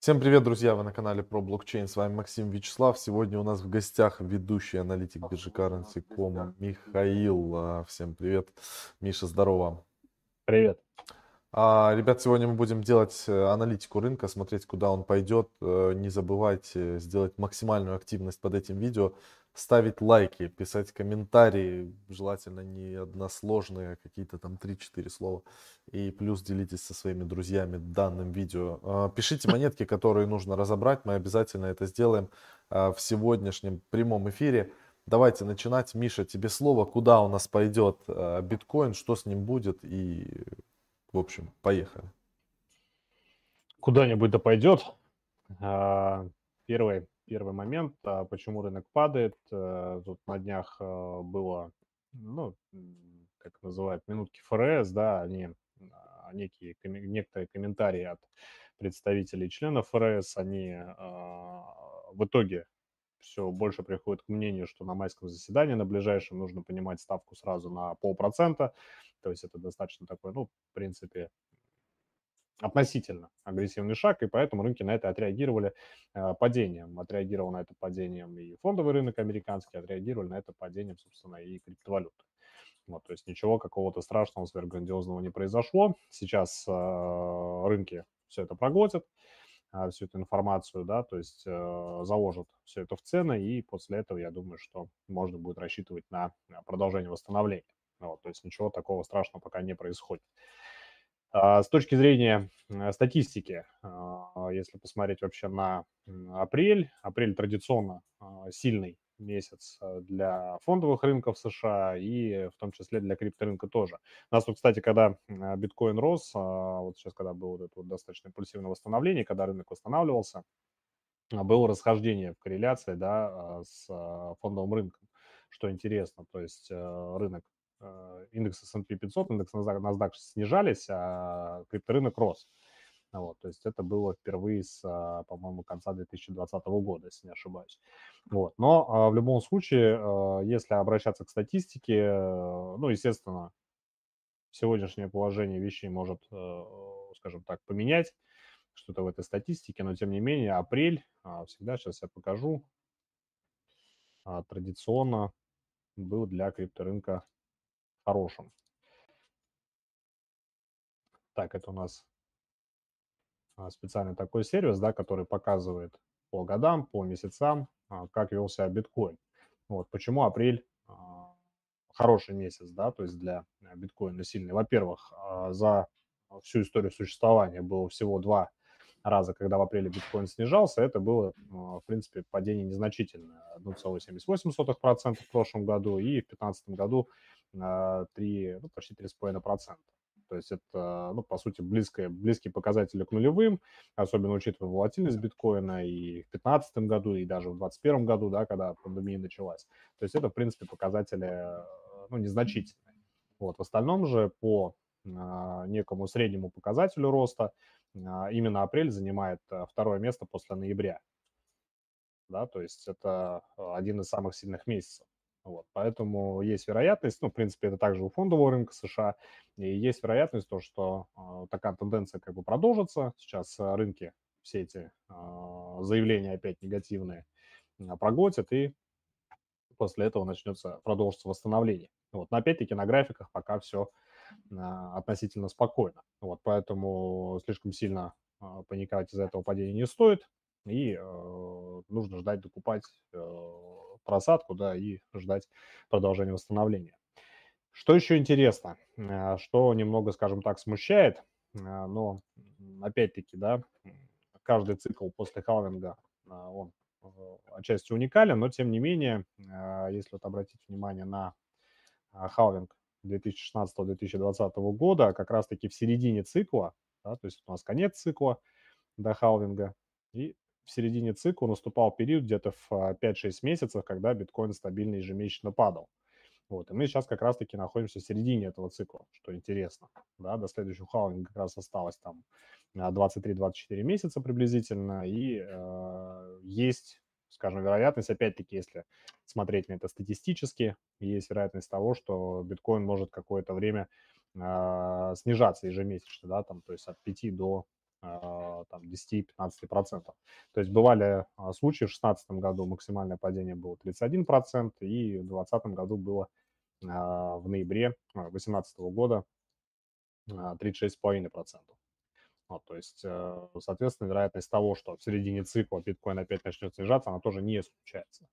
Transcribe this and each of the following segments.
Всем привет, друзья! Вы на канале про блокчейн. С вами Максим Вячеслав. Сегодня у нас в гостях ведущий аналитик биржи Currency.com Михаил. А, всем привет. Миша, здорово. Привет. А, ребят, сегодня мы будем делать э, аналитику рынка, смотреть, куда он пойдет. Э, не забывайте сделать максимальную активность под этим видео ставить лайки, писать комментарии, желательно не односложные, а какие-то там 3-4 слова. И плюс делитесь со своими друзьями данным видео. А, пишите монетки, которые нужно разобрать, мы обязательно это сделаем а, в сегодняшнем прямом эфире. Давайте начинать. Миша, тебе слово, куда у нас пойдет а, биткоин, что с ним будет и, в общем, поехали. Куда-нибудь да пойдет. Первый первый момент, а почему рынок падает. Э, тут на днях э, было, ну, как называют, минутки ФРС, да, они, а, некие, некоторые комментарии от представителей членов ФРС, они а, в итоге все больше приходит к мнению, что на майском заседании на ближайшем нужно понимать ставку сразу на полпроцента. То есть это достаточно такой, ну, в принципе, относительно агрессивный шаг, и поэтому рынки на это отреагировали э, падением. Отреагировал на это падением и фондовый рынок американский, отреагировали на это падением, собственно, и криптовалюты. Вот, то есть ничего какого-то страшного, сверхграндиозного не произошло. Сейчас э, рынки все это проглотят, э, всю эту информацию, да, то есть э, заложат все это в цены, и после этого, я думаю, что можно будет рассчитывать на продолжение восстановления. Вот, то есть ничего такого страшного пока не происходит. А, с точки зрения э, статистики, а, если посмотреть вообще на апрель, апрель традиционно а, сильный месяц э, для фондовых рынков США и в том числе для крипторынка тоже. У нас тут, кстати, когда биткоин рос, вот сейчас, когда было вот это вот достаточно импульсивное восстановление, когда рынок восстанавливался, было расхождение в корреляции да, с фондовым рынком, что интересно. То есть э, рынок Э, индекс S&P 500, индекс NASDAQ снижались, а крипторынок рос. Вот, то есть это было впервые с, а, по-моему, конца 2020 года, если не ошибаюсь. Вот, но а, в любом случае, а, если обращаться к статистике, э, ну, естественно, сегодняшнее положение вещей может, э, скажем так, поменять что-то в этой статистике, но тем не менее апрель всегда, сейчас я покажу, традиционно был для крипторынка хорошим. Так, это у нас а, специальный такой сервис, да, который показывает по годам, по месяцам, а, как вел себя биткоин. Вот почему апрель а, хороший месяц, да, то есть для биткоина сильный. Во-первых, за всю историю существования было всего два раза, когда в апреле биткоин снижался, это было, в принципе, падение незначительное. 1,78% в прошлом году и в 2015 году 3, ну, почти 3,5%. То есть это, ну, по сути, близкие, близкие показатели к нулевым, особенно учитывая волатильность биткоина и в 2015 году, и даже в 2021 году, да, когда пандемия началась. То есть это, в принципе, показатели, ну, незначительные. Вот. В остальном же по а, некому среднему показателю роста а, именно апрель занимает а, второе место после ноября. Да, то есть это один из самых сильных месяцев. Вот, поэтому есть вероятность, ну, в принципе, это также у фондового рынка США, и есть вероятность то, что э, такая тенденция как бы продолжится. Сейчас э, рынки все эти э, заявления опять негативные э, проглотят, и после этого начнется, продолжится восстановление. Вот, но опять-таки на графиках пока все э, относительно спокойно. Вот, поэтому слишком сильно э, паниковать из-за этого падения не стоит, и э, нужно ждать докупать э, просадку, да, и ждать продолжения восстановления. Что еще интересно, э, что немного, скажем так, смущает, э, но опять-таки, да, каждый цикл после халвинга, э, он отчасти уникален, но тем не менее, если вот обратить внимание на халвинг 2016-2020 года, как раз-таки в середине цикла, да, то есть у нас конец цикла до халвинга, и в середине цикла наступал период где-то в 5-6 а, месяцев, когда биткоин стабильно ежемесячно падал. Вот, и мы сейчас как раз-таки находимся в середине этого цикла, что интересно. Да, до следующего халвинга как раз осталось там 23-24 а, месяца приблизительно, и э, есть, скажем, вероятность, опять-таки, если смотреть на это статистически, есть вероятность того, что биткоин может какое-то время э, снижаться ежемесячно, да, там, то есть от 5 до там 10-15%. То есть бывали случаи в 2016 году максимальное падение было 31%, и в 2020 году было в ноябре 2018 года 36,5%. Вот, то есть, соответственно, вероятность того, что в середине цикла биткоин опять начнет снижаться, она тоже не исключается.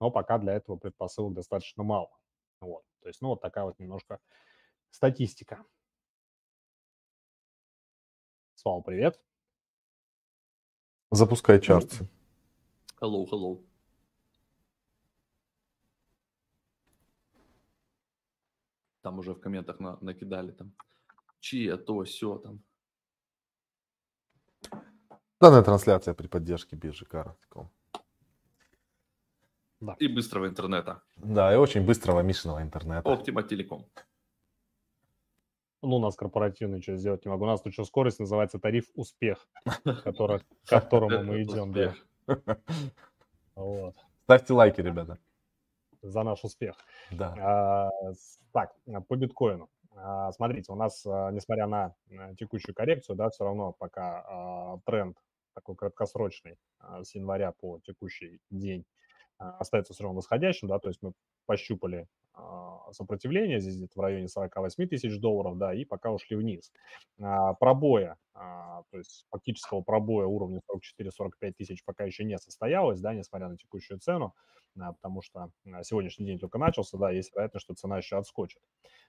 Но пока для этого предпосылок достаточно мало. Вот, то есть, ну, вот такая вот немножко статистика. Слава, привет. Запускай чарты. Hello, hello. Там уже в комментах на, накидали там, чьи, то, все там. Данная трансляция при поддержке биржи Карт.ком. Да. И быстрого интернета. Да, и очень быстрого Мишиного интернета. Optima Telecom. Ну, у нас корпоративный что сделать не могу. У нас тут что, скорость называется тариф «Успех», который, к которому мы идем. Да. Вот. Ставьте лайки, ребята. За наш успех. Да. А, так, по биткоину. А, смотрите, у нас, а, несмотря на текущую коррекцию, да, все равно пока а, тренд такой краткосрочный с января по текущий день остается все равно восходящим, да, то есть мы пощупали сопротивление здесь где-то в районе 48 тысяч долларов, да, и пока ушли вниз. Пробоя, то есть фактического пробоя уровня 44-45 тысяч пока еще не состоялось, да, несмотря на текущую цену, потому что сегодняшний день только начался, да, есть вероятность, что цена еще отскочит.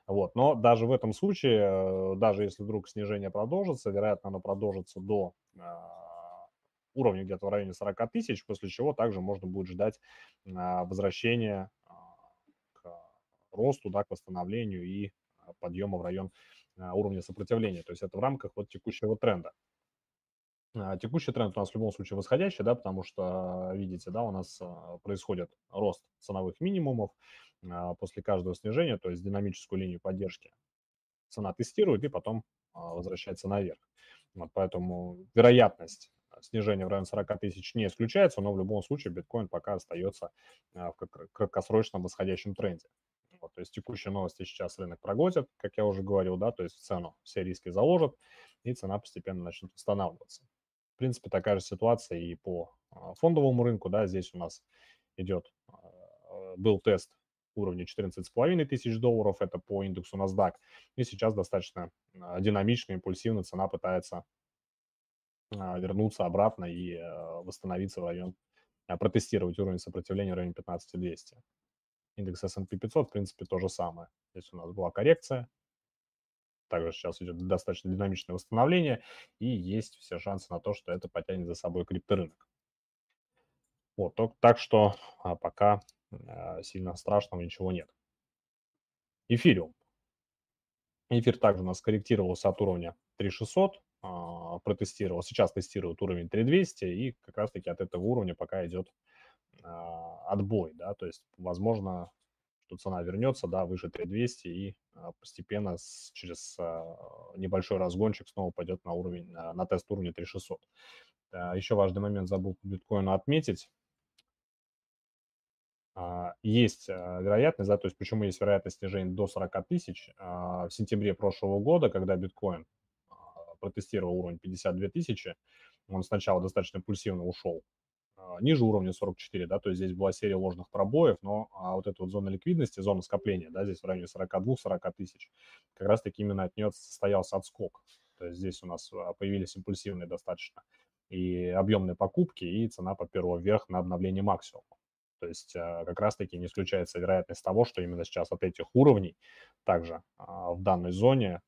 Вот. Но даже в этом случае, э, даже если вдруг снижение продолжится, вероятно, оно продолжится до уровня где-то в районе 40 тысяч, после чего также можно будет ждать возвращения росту, да, к восстановлению и подъема в район уровня сопротивления. То есть это в рамках вот текущего тренда. Текущий тренд у нас в любом случае восходящий, да, потому что, видите, да, у нас происходит рост ценовых минимумов после каждого снижения, то есть динамическую линию поддержки цена тестирует и потом возвращается наверх. Вот поэтому вероятность снижение в районе 40 тысяч не исключается, но в любом случае биткоин пока остается а, в краткосрочном восходящем тренде. Вот, то есть текущие новости сейчас рынок проглотит, как я уже говорил, да, то есть в цену все риски заложат, и цена постепенно начнет восстанавливаться. В принципе, такая же ситуация и по а, фондовому рынку, да, здесь у нас идет, а, был тест уровня 14,5 тысяч долларов, это по индексу NASDAQ, и сейчас достаточно динамично, импульсивно цена пытается а, вернуться обратно и а, восстановиться в район, а, протестировать уровень сопротивления в районе 15200. Индекс S&P 500, в принципе, то же самое. Здесь у нас была коррекция, также сейчас идет достаточно динамичное восстановление, и есть все шансы на то, что это потянет за собой крипторынок. Вот, так что пока сильно страшного ничего нет. Эфириум. Эфир также у нас корректировался от уровня 3600, а, протестировал, сейчас тестирует уровень 3200, и как раз-таки от этого уровня пока идет а, отбой, да, то есть, возможно, что цена вернется, да, выше 3200 и а, постепенно с, через небольшой разгончик снова пойдет на уровень, на, тест уровня 3600. Еще важный момент забыл по биткоину отметить. Есть вероятность, да, то есть почему есть вероятность снижения до 40 тысяч. В сентябре прошлого года, когда биткоин протестировал уровень 52 тысячи, он сначала достаточно импульсивно ушел а, ниже уровня 44, да, то есть здесь была серия ложных пробоев, но а вот эта вот зона ликвидности, зона скопления, да, здесь в районе 42-40 тысяч, как раз-таки именно от нее состоялся отскок. То есть здесь у нас а, появились импульсивные достаточно и объемные покупки, и цена поперла вверх на обновление максимума. То есть а, как раз-таки не исключается вероятность того, что именно сейчас от этих уровней также в данной зоне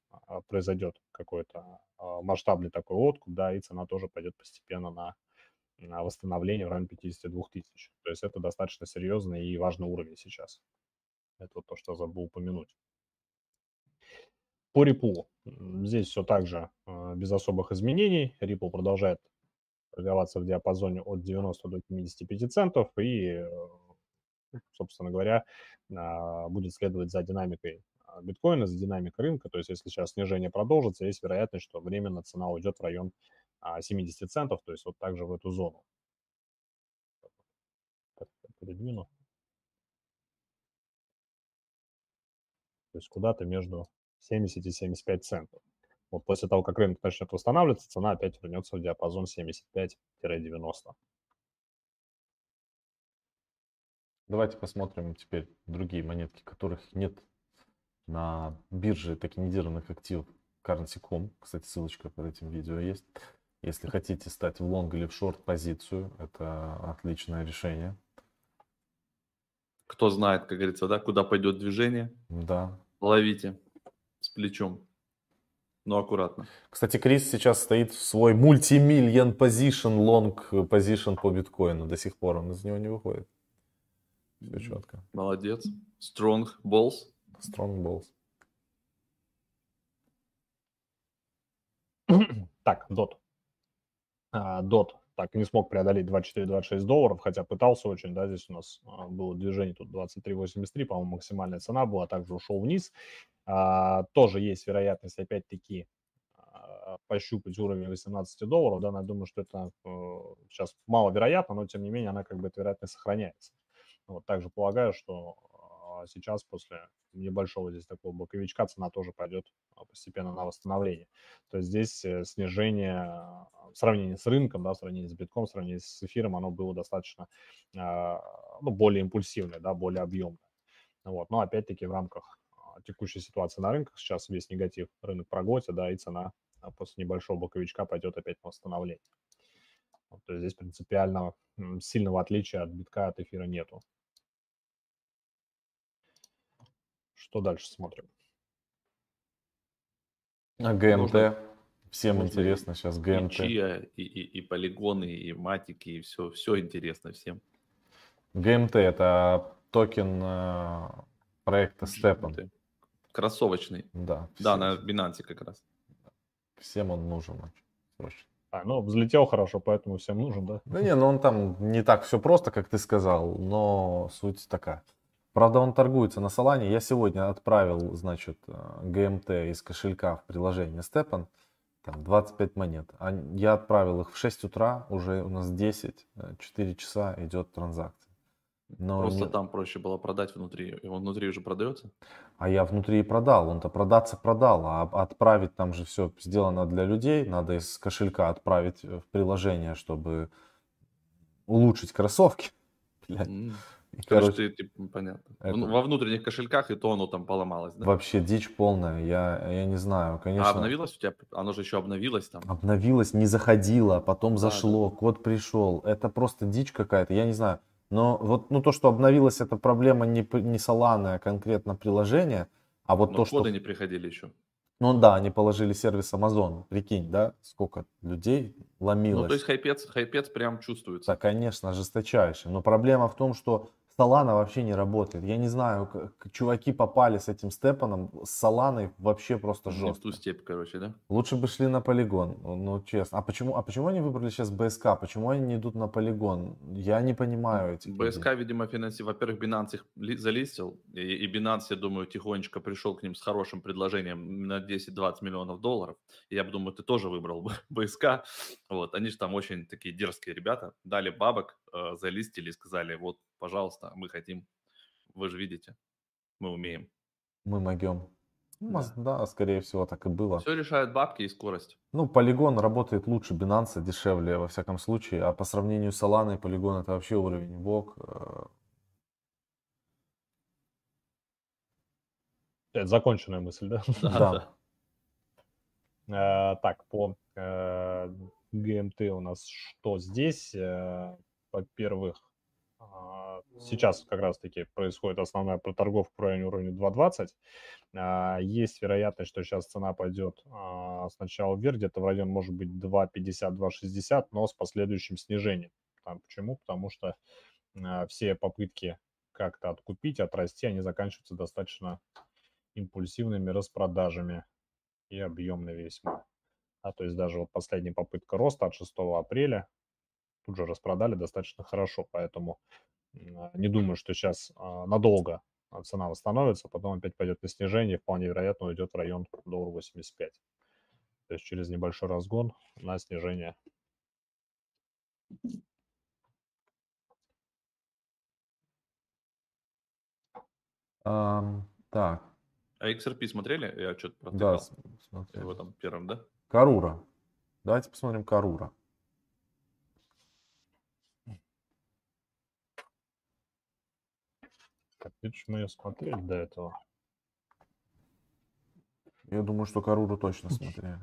произойдет какой-то а, масштабный такой откуп, да, и цена тоже пойдет постепенно на восстановление в районе 52 тысяч. То есть это достаточно серьезный и важный уровень сейчас. Это вот то, что забыл упомянуть. По Ripple. Здесь все так же а, без особых изменений. Ripple продолжает торговаться в диапазоне от 90 до 75 центов и, э, собственно говоря, а, будет следовать за динамикой а, биткоина, за динамикой рынка. То есть если сейчас снижение продолжится, есть вероятность, что временно цена уйдет в район 70 а, центов, то есть вот также в эту зону. передвину. То есть куда-то между 70 и 75 центов. Вот после того, как рынок начнет восстанавливаться, цена опять вернется в диапазон 75-90. Давайте посмотрим теперь другие монетки, которых нет на бирже токенизированных активов currency.com. Кстати, ссылочка под этим видео есть. Если хотите стать в лонг или в шорт позицию, это отличное решение. Кто знает, как говорится, да, куда пойдет движение, Да. ловите с плечом. Но аккуратно. Кстати, Крис сейчас стоит в свой multimillion position, long position по биткоину. До сих пор он из него не выходит. Все четко. Молодец. Strong balls. Strong balls. Так, DOT. А, DOT так не смог преодолеть 24-26 долларов, хотя пытался очень, да, здесь у нас а, было движение тут 23.83, по-моему, максимальная цена была, также ушел вниз. А, тоже есть вероятность, опять-таки, а, пощупать уровень 18 долларов, да, но я думаю, что это э, сейчас маловероятно, но тем не менее она как бы эта вероятность сохраняется. Вот также полагаю, что а сейчас после небольшого здесь такого боковичка цена тоже пойдет а, постепенно на восстановление. То есть здесь э, снижение а, в сравнении с рынком, да, в сравнении с битком, в сравнении с эфиром, оно было достаточно ну, более импульсивное, да, более объемное. Вот. Но опять-таки в рамках текущей ситуации на рынках сейчас весь негатив рынок проглотит, да, и цена после небольшого боковичка пойдет опять на восстановление. Вот, то есть здесь принципиально сильного отличия от битка, от эфира нету. Что дальше смотрим? А ГМТ? Можно- Всем можно интересно сейчас И ГМТ. чия, и, и, и полигоны, и матики, и все, все интересно всем. ГМТ это токен э, проекта Степан. Ты Кроссовочный. Да, Да, на Binance как раз. всем он нужен очень. А, ну, взлетел хорошо, поэтому всем нужен, да? Да не, ну он там не так все просто, как ты сказал, но суть такая. Правда, он торгуется на Солане. Я сегодня отправил, значит, э, ГМТ из кошелька в приложение Степан. Там 25 монет. Я отправил их в 6 утра, уже у нас 10, э, 4 часа идет транзакция. Но Просто не- там проще было продать внутри. И он внутри уже продается. А я внутри и продал. Он-то продаться продал, а отправить там же все сделано для людей. Надо из кошелька отправить в приложение, чтобы улучшить кроссовки. Блядь. Короче, короче, ты, ты- понятно. это- Во внутренних кошельках и то оно там поломалось, да? вообще дичь полная. Я, я не знаю, конечно. А обновилось у тебя? Оно же еще обновилось там. Обновилось, не заходило, потом Да, зашло, код пришел. Это просто дичь какая-то, я не знаю. Но вот ну, то, что обновилось, это проблема не, не Solana, а конкретно приложение. А вот Но то, что коды не приходили еще. Ну да, они положили сервис Amazon. Прикинь, да, сколько людей ломилось. Ну, то есть хайпец, хайпец прям чувствуется. Да, конечно, жесточайший. Но проблема в том, что Solana вообще не работает. Я не знаю, как чуваки попали с этим степаном, с Solana вообще просто Не в жестко. ту степь, короче, да? Лучше бы шли на полигон, ну, ну, честно. А почему, а почему они выбрали сейчас БСК? Почему они не идут на полигон? Я не понимаю этих людей. БСК, видимо, финансирует. Во-первых, Binance их ли- залистил, и, и Binance, я думаю, тихонечко пришел к ним с хорошим предложением на 10-20 миллионов долларов. И я бы думаю, ты тоже выбрал бы БСК. Вот, они же там очень такие дерзкие ребята. Дали бабок, э, залистили и сказали, вот, пожалуйста, мы хотим. Вы же видите, мы умеем. Мы могем. Ну, Да. да, скорее всего, так и было. Все решают бабки и скорость. Ну, полигон работает лучше Binance, дешевле, во всяком случае. А по сравнению с Solana, полигон это вообще уровень бог. Э, Это законченная мысль, да? Да. Э, Так, по э, ГМТ у нас что здесь? Во-первых, сейчас как раз-таки происходит основная проторговка в районе уровня 2.20. А, Есть вероятность, что сейчас цена пойдет а, сначала вверх, где-то в район может быть 2.50, 2.60, но с последующим снижением. Там, почему? Потому что а, все попытки как-то откупить, отрасти, они заканчиваются достаточно импульсивными распродажами и объемными весьма. А то есть даже вот последняя попытка роста от 6 апреля тут же распродали достаточно хорошо, поэтому не думаю, что сейчас а, надолго а, цена восстановится, потом опять пойдет на снижение, вполне вероятно уйдет в район доллар 85. То есть через небольшой разгон на снижение. ам, так, А XRP смотрели? Я что-то Да, протыкал с- смотрели. в этом первом, да? Карура. Давайте посмотрим Карура. Так, видишь, мы ее смотрели до этого. Я думаю, что Каруру точно смотрели.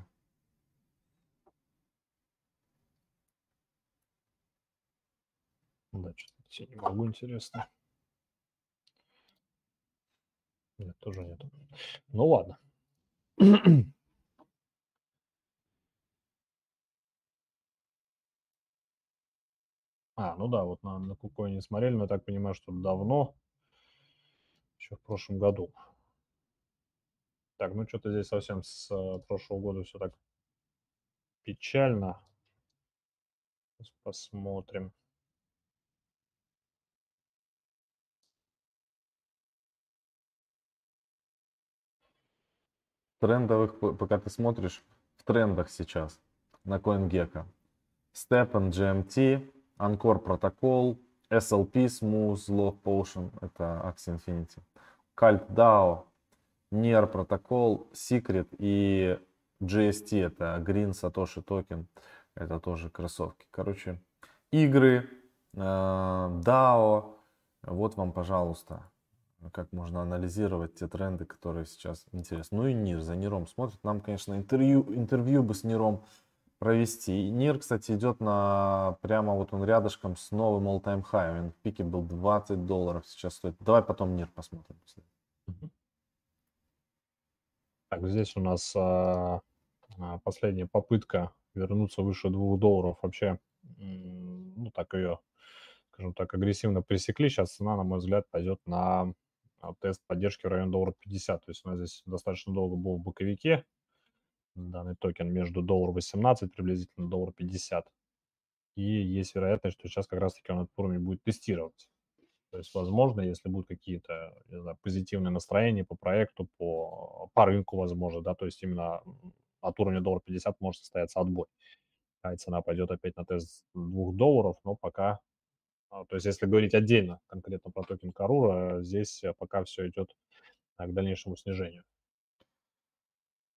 Да, что-то найти не могу, интересно. Нет, тоже нет. Ну ладно. А, ну да, вот на, на Кукой не смотрели, но я так понимаю, что давно, еще в прошлом году. Так, ну что-то здесь совсем с э, прошлого года все так печально. Сейчас посмотрим. трендовых, пока ты смотришь, в трендах сейчас на CoinGecko. Stepen GMT, Ancore Protocol, SLP Smooth, Log Potion, это Axie Infinity, Cult DAO, NEAR Protocol, Secret и GST, это Green Satoshi Token, это тоже кроссовки. Короче, игры, э, DAO, вот вам, пожалуйста, как можно анализировать те тренды, которые сейчас интересны. Ну и НИР, за НИРом смотрит. Нам, конечно, интервью, интервью бы с НИРом провести. И НИР, кстати, идет на прямо вот он рядышком с новым all-time high. Он в пике был 20 долларов, сейчас стоит. Давай потом НИР посмотрим. Так, здесь у нас а, а, последняя попытка вернуться выше 2 долларов. Вообще, ну так ее, скажем так, агрессивно пресекли. Сейчас цена, на мой взгляд, пойдет на а, тест поддержки в районе доллара 50. То есть у нас здесь достаточно долго был в боковике данный токен между доллар 18 приблизительно доллар 50. И есть вероятность, что сейчас как раз-таки он этот уровень будет тестировать. То есть, возможно, если будут какие-то знаю, позитивные настроения по проекту, по, по рынку, возможно, да, то есть именно от уровня доллар 50 может состояться отбой. А цена пойдет опять на тест 2 долларов, но пока, а, то есть если говорить отдельно конкретно про токен Карура, здесь э, пока все идет а, к дальнейшему снижению.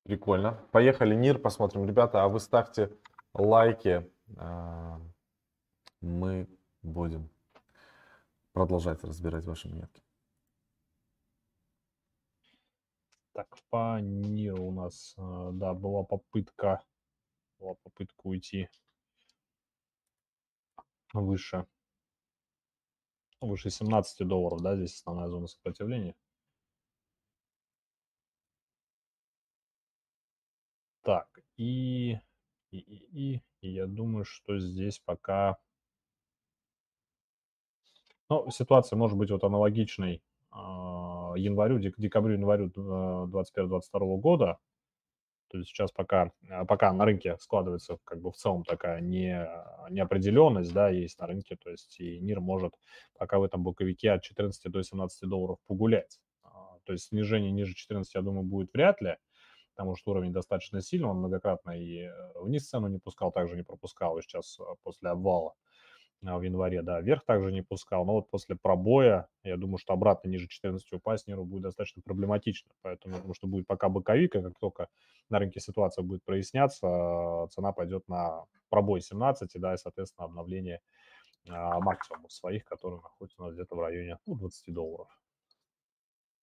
Прикольно. Поехали, НИР, посмотрим. Ребята, а вы ставьте лайки. а, Мы будем продолжать разбирать ваши монетки. Так, по НИРу у нас, э, да, была попытка, была попытка уйти выше, выше 17 долларов, да, здесь основная зона сопротивления. Так, и, и, и, и я думаю, что здесь пока... Ну, ситуация может быть вот аналогичной а, январю, дек- декабрю, январю 2021-2022 года. То есть сейчас пока, а, пока на рынке складывается как бы в целом такая не, неопределенность, да, есть на рынке, то есть и НИР может пока в этом боковике от 14 до 17 долларов погулять. А, То есть снижение ниже 14, я думаю, будет вряд ли, потому что уровень достаточно сильный, он многократно и э, вниз цену не пускал, также не пропускал, и сейчас после обвала в январе, да, вверх также не пускал, но вот после пробоя, я думаю, что обратно ниже 14 упасть Ниру будет достаточно проблематично, поэтому думаю, что будет пока боковик, а как только на рынке ситуация будет проясняться, а, цена пойдет на пробой 17, да, и, соответственно, обновление а, максимумов своих, которые находятся у нас где-то в районе ну, 20 долларов.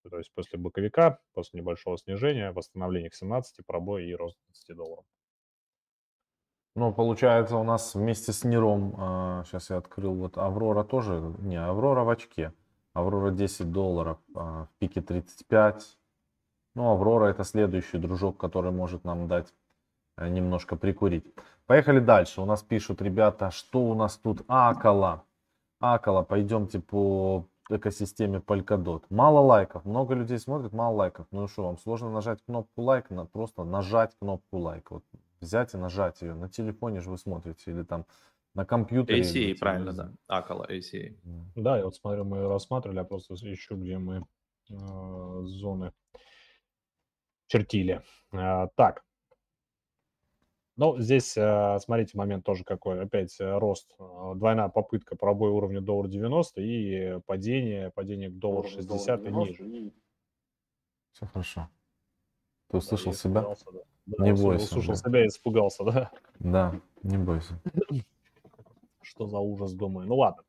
То есть после боковика, после небольшого снижения, восстановление к 17, пробой и рост 20 долларов. Ну, получается, у нас вместе с Ниром, сейчас я открыл, вот Аврора тоже, не, Аврора в очке. Аврора 10 долларов, а, в пике 35. Ну, Аврора это следующий дружок, который может нам дать э, немножко прикурить. Поехали дальше. У нас пишут ребята, что у нас тут Акала. Акала, пойдемте по экосистеме Polkadot. Мало лайков, много людей смотрит, мало лайков. Ну что, вам сложно нажать кнопку лайк, на просто нажать кнопку лайк. Вот взять и нажать ее. На телефоне же вы смотрите или там на компьютере. ACA, на правильно, да. Акала, ACA. Да, я вот смотрю, мы рассматривали, я просто ищу, где мы э, зоны чертили. А, так. Ну, здесь, э, смотрите, момент тоже какой. Опять э, рост, э, двойная попытка пробой уровня доллар 90 и падение, падение к доллару 60 и ниже. Все хорошо. Ты услышал я себя? испугался, да. Да, Не бойся, Услышал да. себя и испугался, да. Да, не бойся. Что за ужас, думаю. Ну ладно.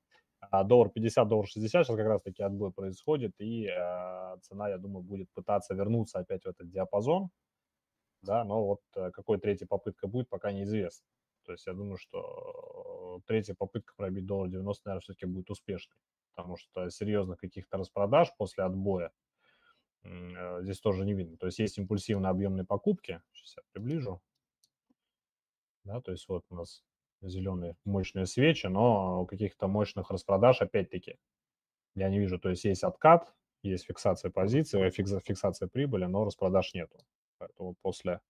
А, Доллар 50, доллар 60, сейчас как раз таки отбой происходит, и э, цена, я думаю, будет пытаться вернуться опять в этот диапазон, да, но вот э, какой третья попытка будет, пока неизвестно. То есть я думаю, что э, третья попытка пробить доллар 90, наверное, все-таки будет успешной, потому что серьезных каких-то распродаж после отбоя здесь тоже не видно. То есть есть импульсивные объемные покупки, сейчас я приближу, да, то есть вот у нас зеленые мощные свечи, но каких-то мощных распродаж, опять-таки, я не вижу. То есть есть откат, есть фиксация позиции, фикса- фиксация прибыли, но распродаж нету. Поэтому после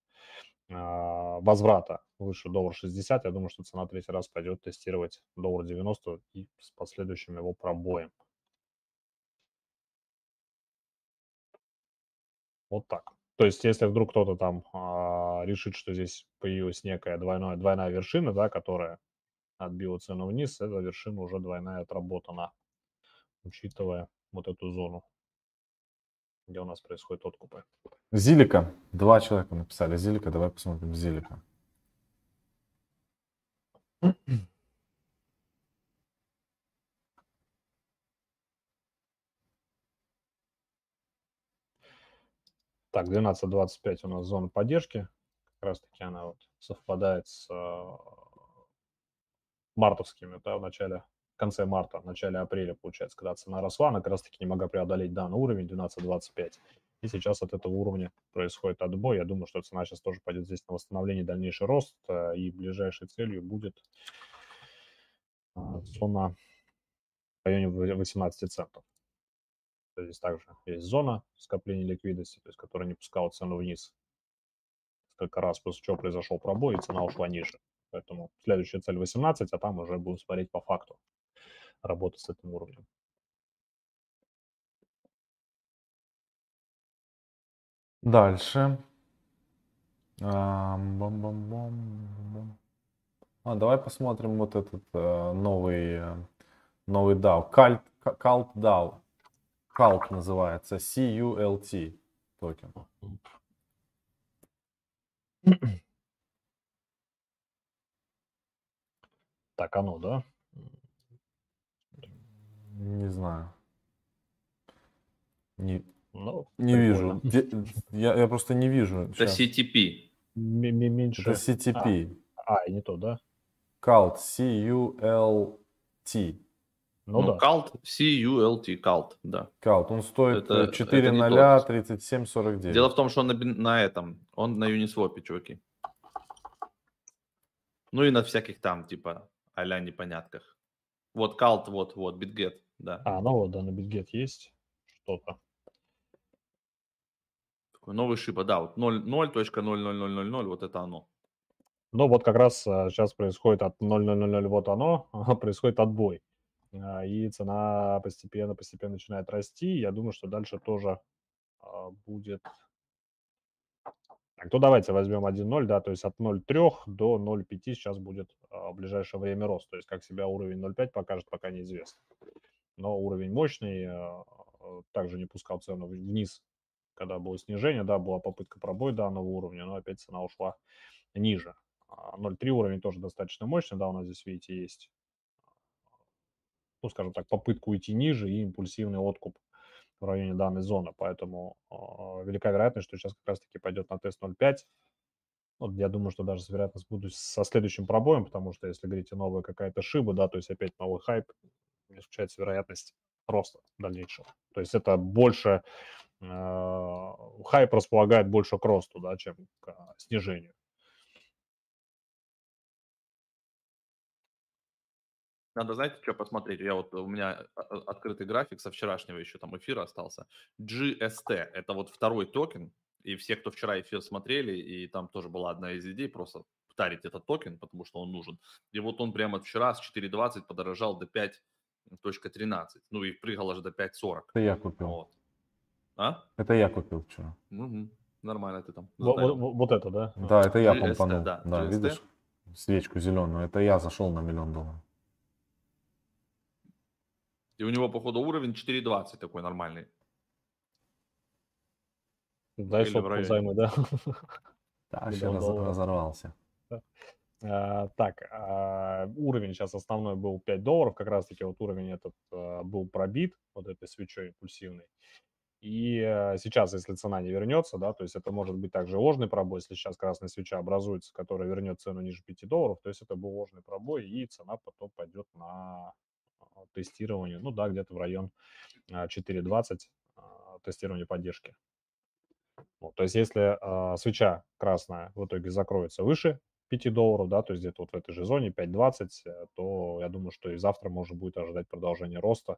а, возврата выше доллар 60, я думаю, что цена третий раз пойдет тестировать доллар 90 и с последующим его пробоем. Вот так. То есть, если вдруг кто-то там а, решит, что здесь появилась некая двойная, двойная вершина, да, которая отбила цену вниз, эта вершина уже двойная отработана, учитывая вот эту зону, где у нас происходят откупы. Зилика. Два человека написали. Зилика, давай посмотрим Зилика. Так, 12.25 у нас зона поддержки. Как раз таки она вот совпадает с а, мартовскими, да, в начале, в конце марта, в начале апреля, получается, когда цена росла, она как раз таки не могла преодолеть данный уровень 12.25. И сейчас от этого уровня происходит отбой. Я думаю, что цена сейчас тоже пойдет здесь на восстановление, дальнейший рост. а, И ближайшей целью будет а, зона в районе в- 18 центов. Здесь также есть зона скопления ликвидности, то есть которая не пускала цену вниз несколько раз, после чего произошел пробой, и цена ушла ниже. Поэтому следующая цель 18, а там уже будем смотреть по факту работы с этим уровнем. Дальше. Ам, бам-бам-бам-бам. А, давай посмотрим вот этот э, новый, э, новый DAO. Ca- Cult DAO. Cult называется. C-U-L-T токен. Так, оно, да? Не знаю. Не, Ну, не вижу. прикольно. Де- Я, я просто не вижу. Это. CTP. М- м- Меньше. Это CTP. А, и не то, да? Cult. C-U-L-T. Ну, Ну, да. Cult, C-U-L-T, Cult, да. Cult. Он стоит Это- э, 4 это не 0 тот. 37 49. Дело в том, что он на, на этом, он на Uniswap, чуваки. Ну и на всяких там, типа, а-ля непонятках. Вот Cult, вот, вот, BitGet, да. А, ну вот, да, на BitGet есть что-то. Такой новый шиба, да, вот 0, 0.00000, вот это оно. Ну, вот как раз сейчас происходит от 0.000, вот оно, происходит отбой. А, И цена постепенно-постепенно начинает расти. Я думаю, что дальше тоже а, будет... Так, то давайте возьмем 1.0, да, то есть от 0.3 до 0.5 сейчас будет а, в ближайшее время рост. То есть как себя уровень 0.5 покажет, пока неизвестно. Но уровень мощный, также не пускал цену вниз, когда было снижение, да, была попытка пробоя данного уровня, но опять цена ушла ниже. А 0.3 уровень тоже достаточно мощный, да, у нас здесь, видите, есть, ну, скажем так, попытка уйти ниже и импульсивный откуп в районе данной зоны, поэтому а, велика вероятность, что сейчас как раз-таки пойдет на тест 0.5. Вот я думаю, что даже с вероятность буду со следующим пробоем, потому что если говорите новая какая-то шиба, да, то есть опять новый хайп, исключается вероятность роста дальнейшего. То есть это больше, э, хайп располагает больше к росту, да, чем к а, снижению. Надо, знаете, что посмотреть? Я вот, у меня а, а, открытый график со вчерашнего еще там эфира остался. GST, это вот второй токен, и все, кто вчера эфир смотрели, и там тоже была одна из идей, просто втарить этот токен, потому что он нужен. И вот он прямо вчера с 4.20 подорожал до 5.13, ну и прыгал аж до 5.40. Это я купил. Вот. А? Это я купил вчера. Мгм. Нормально ты там. Вот, вот- вот это, да? Да, это я GST, помпанул. да, Да, GST. видишь? Свечку зеленую. Это я зашел на миллион долларов. И у него, походу, уровень 4.20 такой нормальный. Сотку районе. взаймы, да? Так, сейчас долларов. разорвался. А, Так, а, уровень сейчас основной был 5 долларов, как раз-таки вот уровень этот а, был пробит вот этой свечой импульсивной. И а, сейчас, если цена не вернется, да, то есть это может быть также ложный пробой, если сейчас красная свеча образуется, которая вернет цену ниже 5 долларов, то есть это был ложный пробой, и цена потом пойдет на а, тестирование, ну да, где-то в район а, 4.20 а, тестирование поддержки. Вот, то есть если а, свеча красная в итоге закроется выше 5 долларов, да, то есть где-то вот в этой же зоне 5.20, э, то я думаю, что и завтра можно будет ожидать продолжения роста.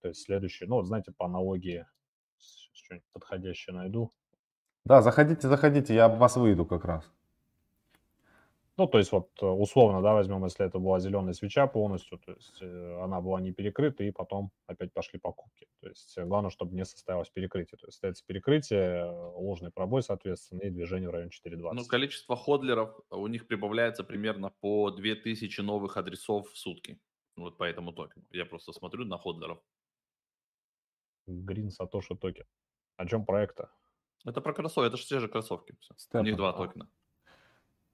То есть следующий, ну, вот знаете, по аналогии, что-нибудь подходящее найду. Да, заходите, заходите, я об вас выйду как раз. Ну, то есть вот э, условно, да, возьмем, если это была зеленая свеча полностью, то есть э, она была не перекрыта, и потом опять пошли покупки. То есть э, главное, чтобы не состоялось перекрытие. То есть состоится перекрытие, ложный пробой, соответственно, и движение в районе 4.20. Ну, количество ходлеров у них прибавляется примерно по 2000 новых адресов в сутки. Вот по этому токену. Я просто смотрю на ходлеров. Green Satoshi токен. О чем проект-то? Это про кроссовки, это же те же кроссовки. всё. У них два токена.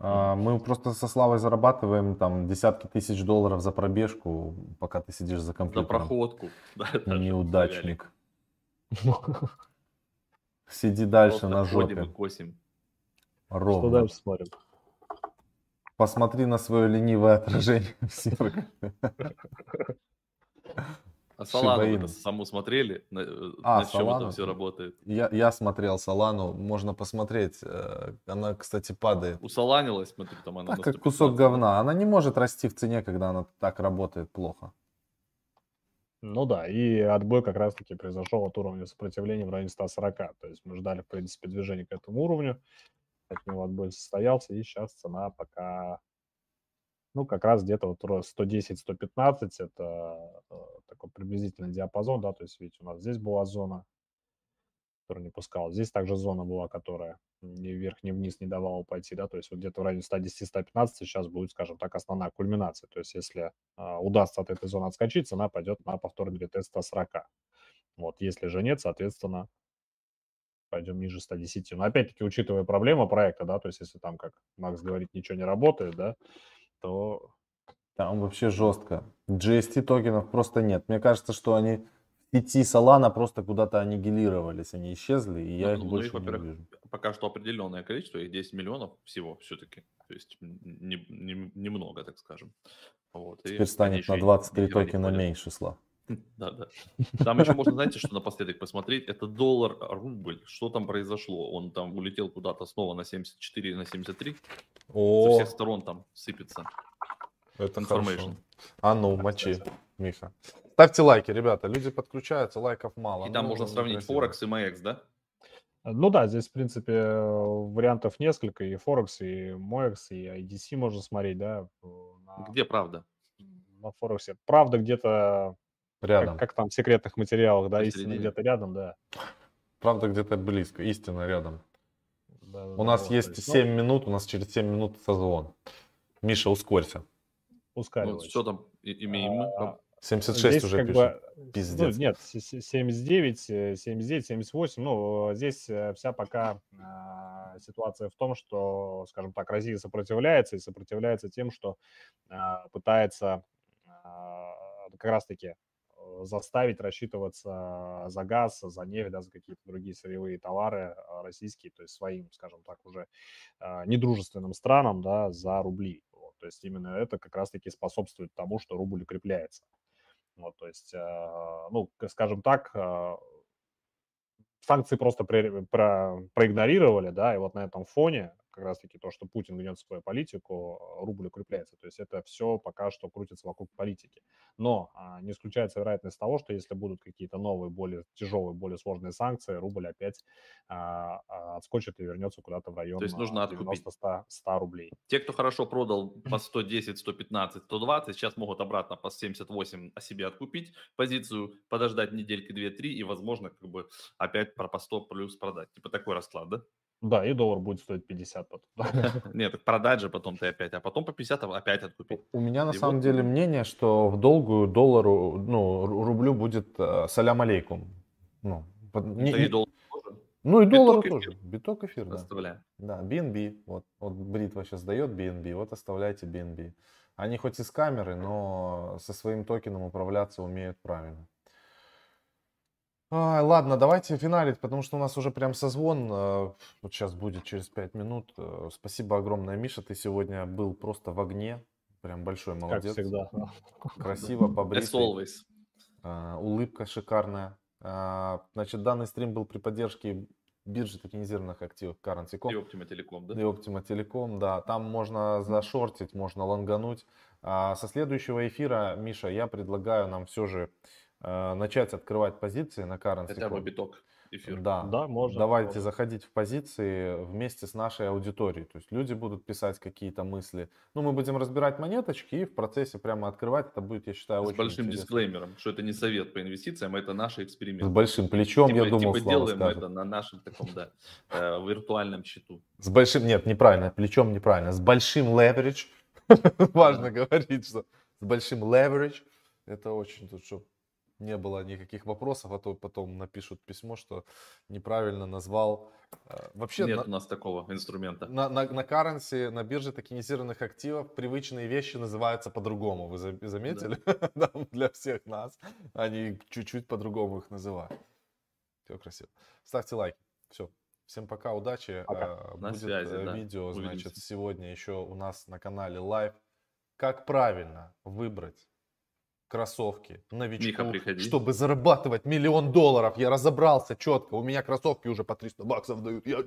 А, Мы просто со Славой зарабатываем там десятки тысяч долларов за пробежку, пока ты сидишь за За компьютером. проходку. Да, Неудачник. Сиди дальше Просто на жопе. косим. Что Ровно. дальше смотрим? Посмотри на свое ленивое отражение в зеркале. А Солану саму смотрели? На, э, А, на чем это все работает? Я, я смотрел Солану, можно посмотреть. э, Она, кстати, падает. Усоланилась, смотри, там она Так, как 115. кусок говна. Она не может расти в цене, когда она так работает плохо. Ну да, и отбой как раз-таки произошел от уровня сопротивления в районе 140. То есть мы ждали, в принципе, движения к этому уровню. От него отбой состоялся, и сейчас цена пока, ну, как раз где-то вот 110-115, это э, такой приблизительный диапазон, да, то есть, видите, у нас здесь была зона, которая не пускала. Здесь также зона была, которая ни вверх, ни вниз не давала пойти, да, то есть вот где-то в районе 110-115 сейчас будет, скажем так, основная кульминация. То есть если а, удастся от этой зоны отскочить, цена пойдет на повторный ретест 140. Вот, если же нет, соответственно, пойдем ниже 110. Но опять-таки, учитывая проблему проекта, да, то есть если там, как Макс говорит, ничего не работает, да, то Там вообще жестко. GST токенов просто нет. Мне кажется, что они в сети Solana просто куда-то аннигилировались. Они исчезли, и я Ну, их ну, больше их, не во-первых, вижу. Пока что определенное количество, их 10 миллионов всего все-таки. То есть н- не- не- немного, так скажем. Вот, и Теперь они станет на и 23 ни хера не токена меньше, Слав. Да, да. Там еще можно, знаете, что напоследок посмотреть? Это доллар, рубль. Что там произошло? Он там улетел куда-то снова на 74, на 73. Со О, всех сторон там сыпется. это хорошо. А ну, мочи, Миха. Ставьте лайки, ребята. Люди подключаются, лайков мало. И там Ну, можно сравнить красиво. Форекс и МАЭКС, да? Ну да, здесь, в принципе, вариантов несколько. И Форекс, и MOEX, и IDC можно смотреть, да. На, Где правда? на Форексе. Правда, где-то, Рядом. как, как там в секретных материалах, да, истина где-то рядом, да. Правда, где-то близко. Истина рядом. Да, У нас есть есть, ну, 7 минут, у нас через 7 минут созвон. Миша, ускорься. Ну, ускоривается. что там и- имеем мы? А, 76 здесь уже как пишет. бы, ну, Пиздец. нет, се- се- 79, э, 79, 78. Ну, э, здесь э, вся пока а, ситуация в том, что, скажем так, Россия сопротивляется и сопротивляется тем, что а, пытается а, как раз-таки э, заставить рассчитываться за газ, за нефть, да, за какие-то другие сырьевые товары а, российские, то есть своим, скажем так, уже а, недружественным странам, да, за рубли. Вот, то есть именно это как раз-таки способствует тому, что рубль укрепляется. Вот, то есть, а, ну, скажем так, санкции просто проигнорировали, да, и вот на этом фоне как раз-таки то, что Путин гнет свою политику, а, рубль укрепляется. То есть это все пока что крутится вокруг политики. Но а, не исключается вероятность того, что если будут какие-то новые, более тяжелые, более сложные санкции, рубль опять а, а, отскочит и вернется куда-то в район есть нужно а, откупить. 90-100 100 рублей. Те, кто хорошо продал по 110, 115, 120, сейчас могут обратно по 78 о себе откупить позицию, подождать недельки 2-3 и, возможно, как бы опять про по 100 плюс продать. Типа такой расклад, да? Да, и доллар будет стоить 50 потом. Нет, так продать же потом ты опять, а потом по 50 опять откупить. У меня на И самом вот деле мнение, что в долгую доллару, ну, ру- рублю будет э, салям алейкум. Ну, под- не- Да и не- доллар тоже. Ну и доллары Биток тоже. Биток эфир, да. Оставляем. Да, BNB. Вот, вот бритва сейчас дает BNB, вот оставляйте BNB. Они хоть и скамеры, но со своим токеном управляться умеют правильно. Ай, ладно, давайте финалить, потому что у нас уже прям созвон. э, Вот сейчас будет через 5 минут. Э, Спасибо огромное, Миша. Ты сегодня был просто в огне. Прям большой Как молодец. всегда. Красиво, As побритый. always. А, улыбка шикарная. А, Значит, данный стрим был при поддержке биржи токенизированных активов Currency.com И Optima Telecom, да? и Optima Telecom, да. Там можно зашортить, можно лонгануть. А со следующего эфира, Миша, я предлагаю нам все же э, начать открывать позиции на Хотя бы биток эфир. Да, Да, можно. давайте можно. заходить в позиции вместе с нашей аудиторией. То есть люди будут писать какие-то мысли. Ну, мы будем разбирать монеточки и в процессе прямо открывать. Это будет, я считаю, С очень большим интересно. дисклеймером, что это не совет по инвестициям, это наши С эксперименты. большим плечом, я Типа- думал, типа Слава делаем скажет. это на нашем таком, да, э, виртуальном счету. С большим, нет, неправильно, плечом неправильно. С большим leverage. Важно говорить, что с большим leverage. Это очень тут, чтобы не было никаких вопросов, а то потом напишут письмо, что неправильно назвал. Э, Вообще, Нет на, у нас такого инструмента. на, на, на currency, на бирже токенизированных активов привычные вещи называются по-другому. Вы за- заметили? Да, Для всех нас они чуть-чуть по-другому их называют. Все красиво. Ставьте лайки. Все. Всем пока, удачи. Пока. Э, На Будет связи, э, да. видео, значит, Увидимся. сегодня еще у нас на канале live. Как правильно выбрать кроссовки новичку, приходи. чтобы зарабатывать миллион долларов. Я разобрался четко. У меня кроссовки уже по 300 баксов дают. Я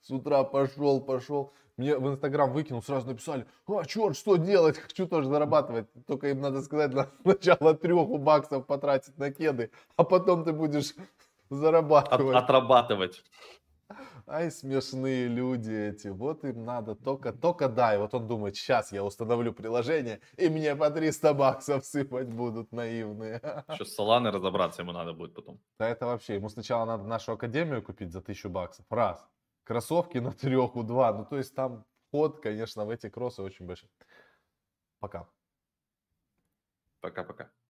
с утра пошел, пошел. Мне в Инстаграм выкинул, сразу написали, а, черт, что делать? Хочу тоже зарабатывать. Только им надо сказать, надо сначала трех баксов потратить на кеды, а потом ты будешь От- зарабатывать. отрабатывать. Ай, смешные люди эти. Вот им надо только, только дай. Вот он думает, сейчас я установлю приложение, и мне по 300 баксов сыпать будут наивные. Еще с Соланой разобраться ему надо будет потом. Да это вообще, ему сначала надо нашу академию купить за 1000 баксов. Раз. Кроссовки на треху, два. Ну, то есть там вход, конечно, в эти кроссы очень большой. Пока. Пока-пока.